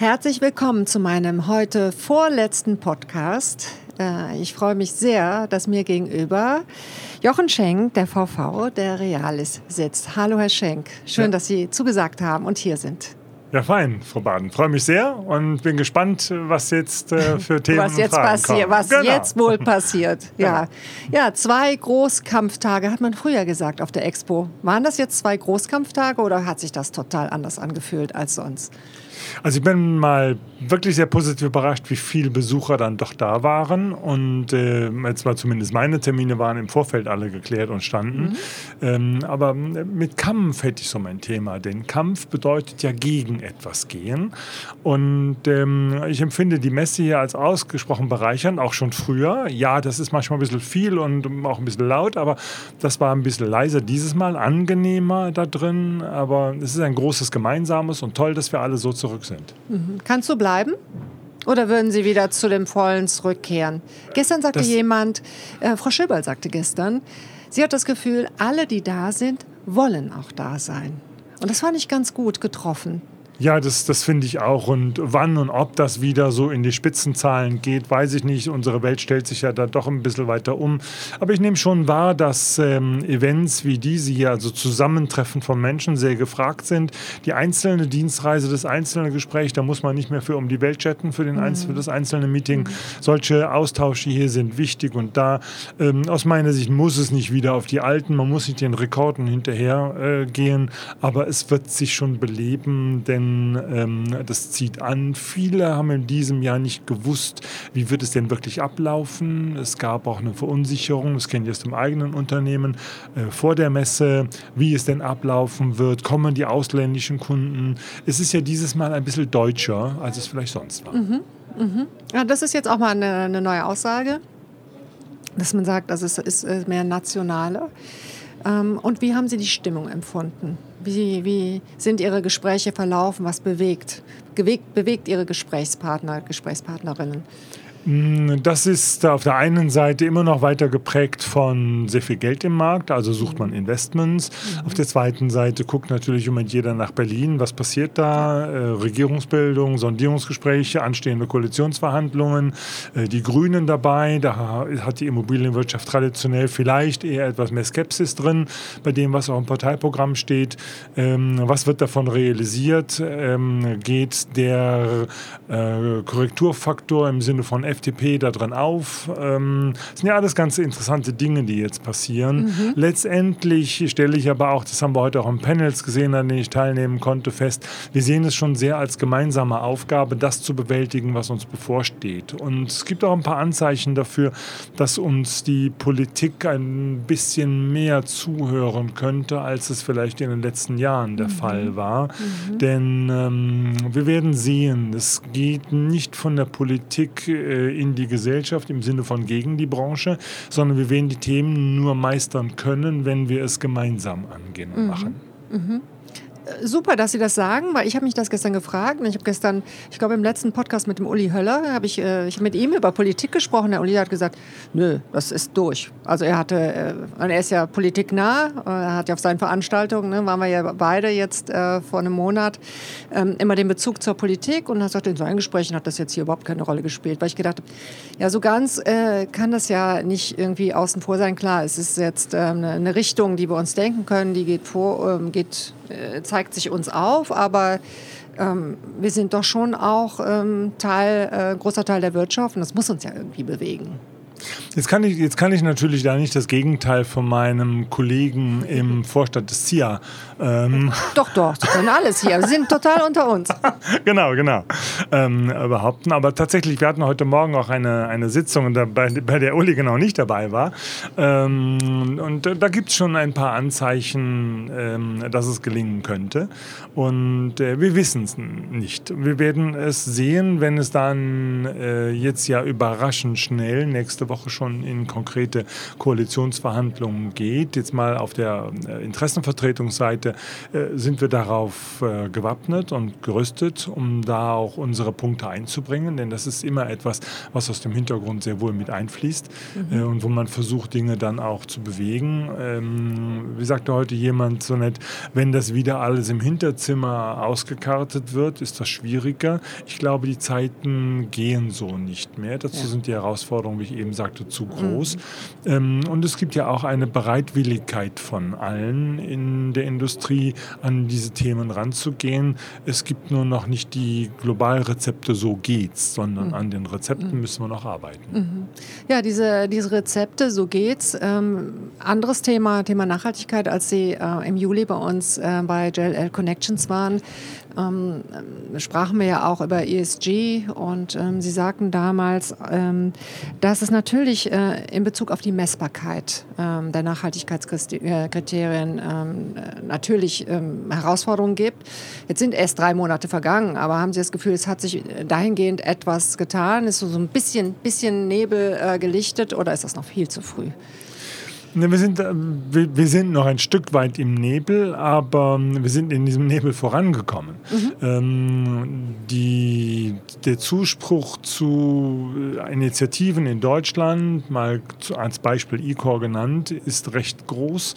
Herzlich willkommen zu meinem heute vorletzten Podcast. Äh, ich freue mich sehr, dass mir gegenüber Jochen Schenk, der VV der Realis, sitzt. Hallo, Herr Schenk. Schön, ja. dass Sie zugesagt haben und hier sind. Ja, fein, Frau Baden. Freue mich sehr und bin gespannt, was jetzt äh, für Themen was jetzt passiert, Was genau. jetzt wohl passiert. Ja. ja, zwei Großkampftage hat man früher gesagt auf der Expo. Waren das jetzt zwei Großkampftage oder hat sich das total anders angefühlt als sonst? Also ich bin mal wirklich sehr positiv überrascht, wie viele Besucher dann doch da waren. Und äh, jetzt war zumindest meine Termine waren im Vorfeld alle geklärt und standen. Mhm. Ähm, aber mit Kampf hätte ich so mein Thema. Denn Kampf bedeutet ja gegen etwas gehen. Und ähm, ich empfinde die Messe hier als ausgesprochen bereichernd, auch schon früher. Ja, das ist manchmal ein bisschen viel und auch ein bisschen laut, aber das war ein bisschen leiser dieses Mal, angenehmer da drin. Aber es ist ein großes Gemeinsames und toll, dass wir alle so zurück sind. Mhm. Kannst du bleiben? Oder würden Sie wieder zu dem Vollen zurückkehren? Gestern sagte das jemand, äh, Frau Schöberl sagte gestern, sie hat das Gefühl, alle, die da sind, wollen auch da sein. Und das fand ich ganz gut getroffen. Ja, das, das finde ich auch. Und wann und ob das wieder so in die Spitzenzahlen geht, weiß ich nicht. Unsere Welt stellt sich ja da doch ein bisschen weiter um. Aber ich nehme schon wahr, dass ähm, Events wie diese hier, also Zusammentreffen von Menschen, sehr gefragt sind. Die einzelne Dienstreise, das einzelne Gespräch, da muss man nicht mehr für um die Welt chatten, für, den mhm. Einzel für das einzelne Meeting. Mhm. Solche Austausche hier sind wichtig und da, ähm, aus meiner Sicht, muss es nicht wieder auf die alten, man muss nicht den Rekorden hinterher äh, aber es wird sich schon beleben, denn ähm, das zieht an. Viele haben in diesem Jahr nicht gewusst, wie wird es denn wirklich ablaufen. Es gab auch eine Verunsicherung, das kenne ich aus dem eigenen Unternehmen, äh, vor der Messe, wie es denn ablaufen wird. Kommen die ausländischen Kunden? Es ist ja dieses Mal ein bisschen deutscher, als es vielleicht sonst war. Mhm. Mhm. Ja, das ist jetzt auch mal eine, eine neue Aussage, dass man sagt, also es ist mehr nationaler. Ähm, und wie haben Sie die Stimmung empfunden? Wie, wie sind Ihre Gespräche verlaufen? Was bewegt, bewegt, bewegt Ihre Gesprächspartner, Gesprächspartnerinnen? Mm, das ist auf der einen Seite immer noch weiter geprägt von sehr viel Geld im Markt, also sucht man Investments. Mhm. Auf der zweiten Seite guckt natürlich im Moment jeder nach Berlin, was passiert da? Äh, Regierungsbildung, Sondierungsgespräche, anstehende Koalitionsverhandlungen, äh, die Grünen dabei, da hat die Immobilienwirtschaft traditionell vielleicht eher etwas mehr Skepsis drin bei dem, was auch im Parteiprogramm steht. Ähm, was wird davon realisiert? Ähm, geht der äh, Korrekturfaktor im Sinne von FDP da drin auf. Ähm, das sind ja alles ganz interessante Dinge, die jetzt passieren. Mhm. Letztendlich stelle ich aber auch, das haben wir heute auch im Panels gesehen, an denen ich teilnehmen konnte, fest, wir sehen es schon sehr als gemeinsame Aufgabe, das zu bewältigen, was uns bevorsteht. Und es gibt auch ein paar Anzeichen dafür, dass uns die Politik ein bisschen mehr zuhören könnte, als es vielleicht in den letzten Jahren der mhm. Fall war. Mhm. Denn ähm, wir werden sehen, es geht nicht von der Politik äh, in die Gesellschaft im Sinne von gegen die Branche, sondern wir werden die Themen nur meistern können, wenn wir es gemeinsam angehen und mhm. machen. Mhm super, dass Sie das sagen, weil ich habe mich das gestern gefragt. Ich habe gestern, ich glaube im letzten Podcast mit dem Uli Höller, habe ich, äh, ich hab mit ihm über Politik gesprochen. Der Uli hat gesagt, nö, das ist durch. Also er hatte, äh, er ist ja politiknah, äh, er hat ja auf seinen Veranstaltungen, ne, waren wir ja beide jetzt äh, vor einem Monat, ähm, immer den Bezug zur Politik und hat gesagt, in seinen Gesprächen hat das jetzt hier überhaupt keine Rolle gespielt, weil ich gedacht habe, ja, so ganz äh, kann das ja nicht irgendwie außen vor sein. Klar, es ist jetzt ähm, eine Richtung, die wir uns denken können, die geht vor, ähm, geht äh, zeigt sich uns auf, aber ähm, wir sind doch schon auch ähm, Teil, äh, großer Teil der Wirtschaft und das muss uns ja irgendwie bewegen. Jetzt kann, ich, jetzt kann ich natürlich da nicht das Gegenteil von meinem Kollegen im Vorstand des CIA. Ähm doch, doch, sie können alles hier. Sie sind total unter uns. genau, genau. Ähm, behaupten. Aber tatsächlich, wir hatten heute Morgen auch eine, eine Sitzung, bei, bei der Uli genau nicht dabei war. Ähm, und da gibt es schon ein paar Anzeichen, ähm, dass es gelingen könnte. Und äh, wir wissen es nicht. Wir werden es sehen, wenn es dann äh, jetzt ja überraschend schnell nächste Woche schon in konkrete Koalitionsverhandlungen geht. Jetzt mal auf der äh, Interessenvertretungsseite äh, sind wir darauf äh, gewappnet und gerüstet, um da auch unsere Punkte einzubringen, denn das ist immer etwas, was aus dem Hintergrund sehr wohl mit einfließt mhm. und wo man versucht, Dinge dann auch zu bewegen. Ähm, wie sagte heute jemand so nett, wenn das wieder alles im Hinterzimmer ausgekartet wird, ist das schwieriger. Ich glaube, die Zeiten gehen so nicht mehr. Dazu ja. sind die Herausforderungen, wie ich eben sagte, zu groß. Mhm. Ähm, und es gibt ja auch eine Bereitwilligkeit von allen in der Industrie, an diese Themen ranzugehen. Es gibt nur noch nicht die Globalrezepte, so geht's, sondern mhm. an den Rezepten mhm. müssen wir noch arbeiten. Mhm. Ja, diese, diese Rezepte, so geht's. Ähm, anderes Thema, Thema Nachhaltigkeit, als Sie äh, im Juli bei uns äh, bei JLL Connections waren ähm, sprachen wir ja auch über ESG und ähm, Sie sagten damals, ähm, dass es natürlich äh, in Bezug auf die Messbarkeit ähm, der Nachhaltigkeitskriterien ähm, natürlich ähm, Herausforderungen gibt. Jetzt sind erst drei Monate vergangen, aber haben Sie das Gefühl, es hat sich dahingehend etwas getan? Ist so, so ein bisschen, bisschen Nebel äh, gelichtet oder ist das noch viel zu früh? Ne, wir, sind, äh, wir, sind noch ein Stück weit im Nebel, aber ähm, wir sind in diesem Nebel vorangekommen. Mhm. Ähm, die, der Zuspruch zu äh, Initiativen in Deutschland, mal als Beispiel eCore genannt, ist recht groß.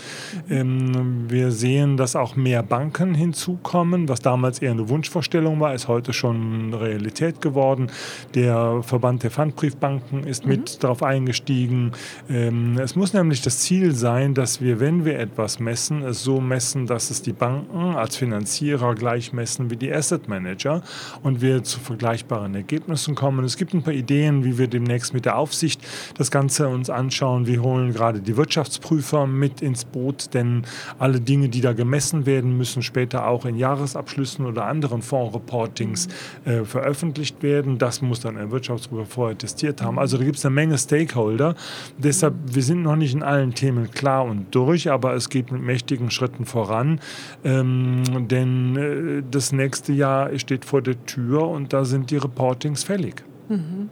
Mhm. Ähm, wir sehen, dass auch mehr Banken hinzukommen, was damals eher eine Wunschvorstellung war, ist heute schon Realität geworden. Der Verband der Pfandbriefbanken ist mhm. mit darauf eingestiegen. Ähm, es muss nämlich das Ziel sein, dass wir, wenn wir etwas messen, es so messen, dass es die Banken als Finanzierer gleich messen wie die Asset Manager und wir zu vergleichbaren Ergebnissen kommen. Es gibt ein paar Ideen, wie wir demnächst mit der Aufsicht das Ganze uns anschauen. Wir holen gerade die Wirtschaftsprüfer mit ins Boot, denn alle Dinge, die da gemessen werden, müssen später auch in Jahresabschlüssen oder anderen Fondsreportings äh, veröffentlicht werden. Das muss dann ein Wirtschaftsprüfer vorher testiert haben. Also da gibt es eine Menge Stakeholder. Deshalb, wir sind noch nicht in allen Themen klar und durch, aber es geht mit mächtigen Schritten voran. Ähm, denn äh, das nächste Jahr steht vor der Tür und da sind die Reportings fällig. Mhm.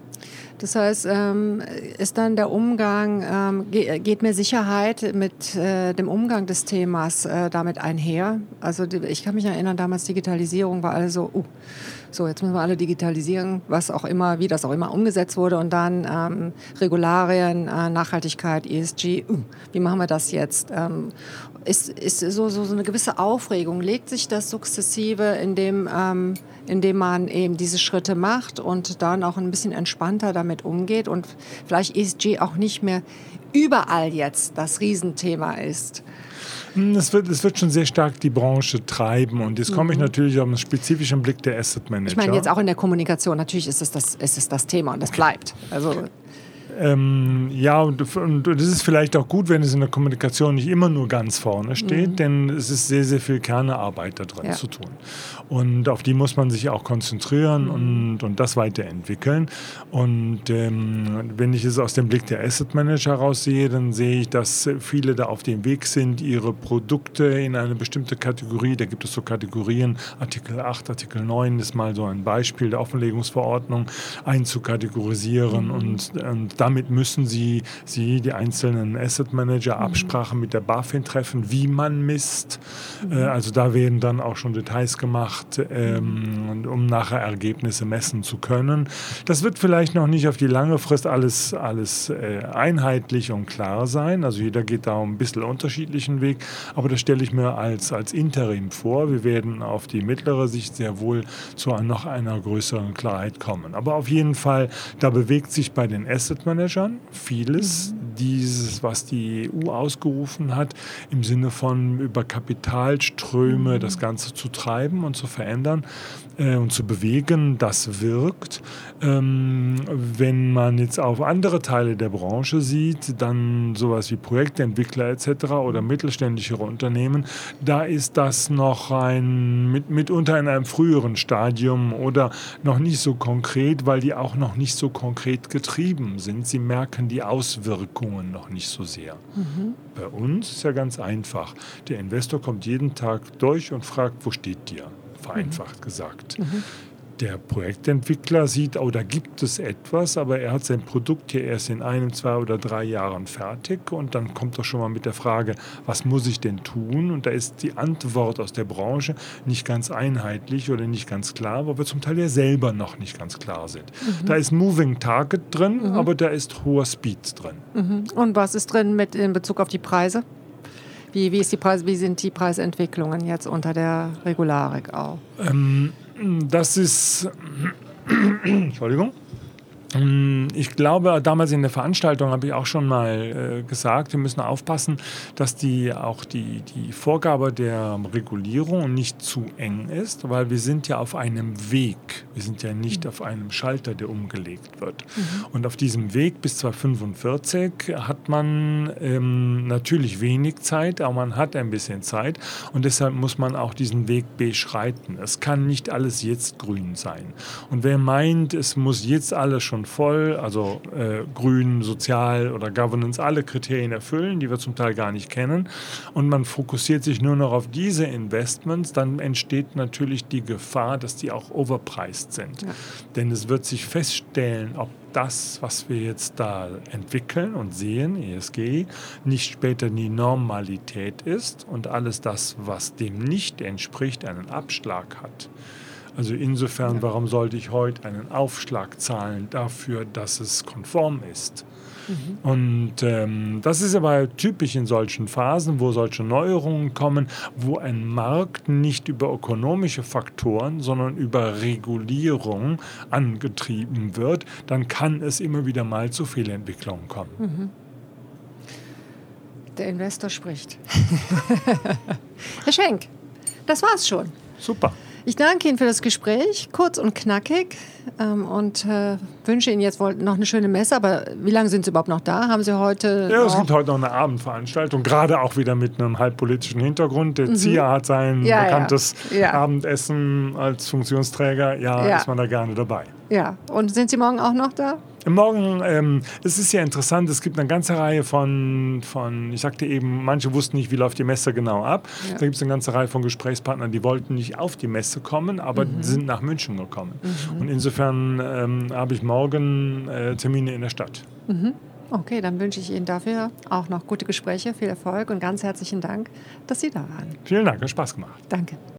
Das heißt, ähm, ist dann der Umgang, ähm, geht mehr Sicherheit mit äh, dem Umgang des Themas äh, damit einher? Also ich kann mich erinnern, damals Digitalisierung war also, uh, so jetzt müssen wir alle digitalisieren, was auch immer, wie das auch immer umgesetzt wurde und dann ähm, Regularien, äh, Nachhaltigkeit, ESG, uh, wie machen wir das jetzt? Ähm, ist, ist so, so, so eine gewisse Aufregung, legt sich das sukzessive, indem ähm, indem man eben diese Schritte macht und dann auch ein bisschen entspannter damit umgeht und vielleicht ESG auch nicht mehr überall jetzt das Riesenthema ist. Hm, es wird, es wird schon sehr stark die Branche treiben und jetzt komme ich mhm. natürlich auf einen spezifischen Blick der Asset Manager. Ich meine jetzt auch in der Kommunikation, natürlich ist es das, ist es das Thema und das bleibt. Also ähm, ja, und, und, es ist vielleicht auch gut, wenn es in der Kommunikation nicht immer nur ganz vorne steht, mhm. denn es ist sehr, sehr viel Kernearbeit da drin ja. zu tun. Und auf die muss man sich auch konzentrieren mhm. und, und das weiterentwickeln. Und ähm, wenn ich es aus dem Blick der Asset Manager heraus sehe, dann sehe ich, dass viele da auf dem Weg sind, ihre Produkte in eine bestimmte Kategorie, da gibt es so Kategorien, Artikel 8, Artikel 9 ist mal so ein Beispiel der Offenlegungsverordnung, einzukategorisieren mhm. und, und damit müssen Sie, Sie die einzelnen Asset Manager, mhm. Absprachen mit der BaFin treffen, wie man misst. Mhm. Äh, also da werden dann auch schon Details gemacht, ähm, um nachher Ergebnisse messen zu können. Das wird vielleicht noch nicht auf die lange Frist alles, alles äh, einheitlich und klar sein. Also jeder geht da ein bisschen unterschiedlichen Weg, aber das stelle ich mir als, als Interim vor. Wir werden auf die mittlere Sicht sehr wohl zu noch einer größeren Klarheit kommen. Aber auf jeden Fall, da bewegt sich bei den Asset Managern vieles, mhm. dieses, was die EU ausgerufen hat, im Sinne von über Kapitalströme mhm. das Ganze zu treiben und zu verändern äh, und zu bewegen, das wirkt. Ähm, wenn man jetzt auf andere Teile der Branche sieht, dann sowas wie Projektentwickler etc. oder mittelständichere Unternehmen, da ist das noch ein, mit, mitunter in einem früheren Stadium oder noch nicht so konkret, weil die auch noch nicht so konkret getrieben sind. Sie merken die Auswirkungen noch nicht so sehr. Mhm. Bei uns ist ja ganz einfach. Der Investor kommt jeden Tag durch und fragt, wo steht dir? Vereinfacht mhm. gesagt. Mhm der Projektentwickler sieht, oh, da gibt es etwas, aber er hat sein Produkt hier erst in einem, zwei oder drei Jahren fertig und dann kommt er schon mal mit der Frage, was muss ich denn tun? Und da ist die Antwort aus der Branche nicht ganz einheitlich oder nicht ganz klar, weil wir zum Teil ja selber noch nicht ganz klar sind. Mhm. Da ist Moving Target drin, mhm. aber da ist hoher Speed drin. Mhm. Und was ist drin mit in Bezug auf die Preise? Wie, wie, ist die Preis, wie sind die Preisentwicklungen jetzt unter der Regularik auch? Ähm, das ist, Entschuldigung, ich glaube, damals in der Veranstaltung habe ich auch schon mal äh, gesagt, wir müssen aufpassen, dass die auch die, die Vorgabe der Regulierung nicht zu eng ist, weil wir sind ja auf einem Weg. Wir sind ja nicht auf einem Schalter, der umgelegt wird. Mhm. Und auf diesem Weg bis 2045 hat man ähm, natürlich wenig Zeit, aber man hat ein bisschen Zeit und deshalb muss man auch diesen Weg beschreiten. Es kann nicht alles jetzt grün sein. Und wer meint, es muss jetzt alles schon voll, also äh, grün, sozial oder Governance, alle Kriterien erfüllen, die wir zum Teil gar nicht kennen, und man fokussiert sich nur noch auf diese Investments, dann entsteht natürlich die Gefahr, dass die auch overpriced sind. Ja. Denn es wird sich feststellen, ob das, was wir jetzt da entwickeln und sehen, ESG, nicht später die Normalität ist und alles das, was dem nicht entspricht, einen Abschlag hat. Also insofern, warum sollte ich heute einen Aufschlag zahlen dafür, dass es konform ist? Mhm. Und ähm, das ist aber typisch in solchen Phasen, wo solche Neuerungen kommen, wo ein Markt nicht über ökonomische Faktoren, sondern über Regulierung angetrieben wird, dann kann es immer wieder mal zu Fehlentwicklungen kommen. Mhm. Der Investor spricht. Herr Schenk, das war's schon. Super. Ich danke Ihnen für das Gespräch, kurz und knackig, ähm, und äh, wünsche Ihnen jetzt noch eine schöne Messe. Aber wie lange sind Sie überhaupt noch da? Haben Sie heute? Ja, es gibt heute noch eine Abendveranstaltung, gerade auch wieder mit einem halbpolitischen Hintergrund. Der mhm. ZIA hat sein ja, bekanntes ja. Abendessen als Funktionsträger. Ja, ja, ist man da gerne dabei. Ja, und sind Sie morgen auch noch da? Morgen, ähm, es ist ja interessant, es gibt eine ganze Reihe von, von, ich sagte eben, manche wussten nicht, wie läuft die Messe genau ab. Ja. Da gibt es eine ganze Reihe von Gesprächspartnern, die wollten nicht auf die Messe kommen, aber mhm. sind nach München gekommen. Mhm. Und insofern ähm, habe ich morgen äh, Termine in der Stadt. Mhm. Okay, dann wünsche ich Ihnen dafür auch noch gute Gespräche, viel Erfolg und ganz herzlichen Dank, dass Sie da waren. Vielen Dank, hat Spaß gemacht. Danke.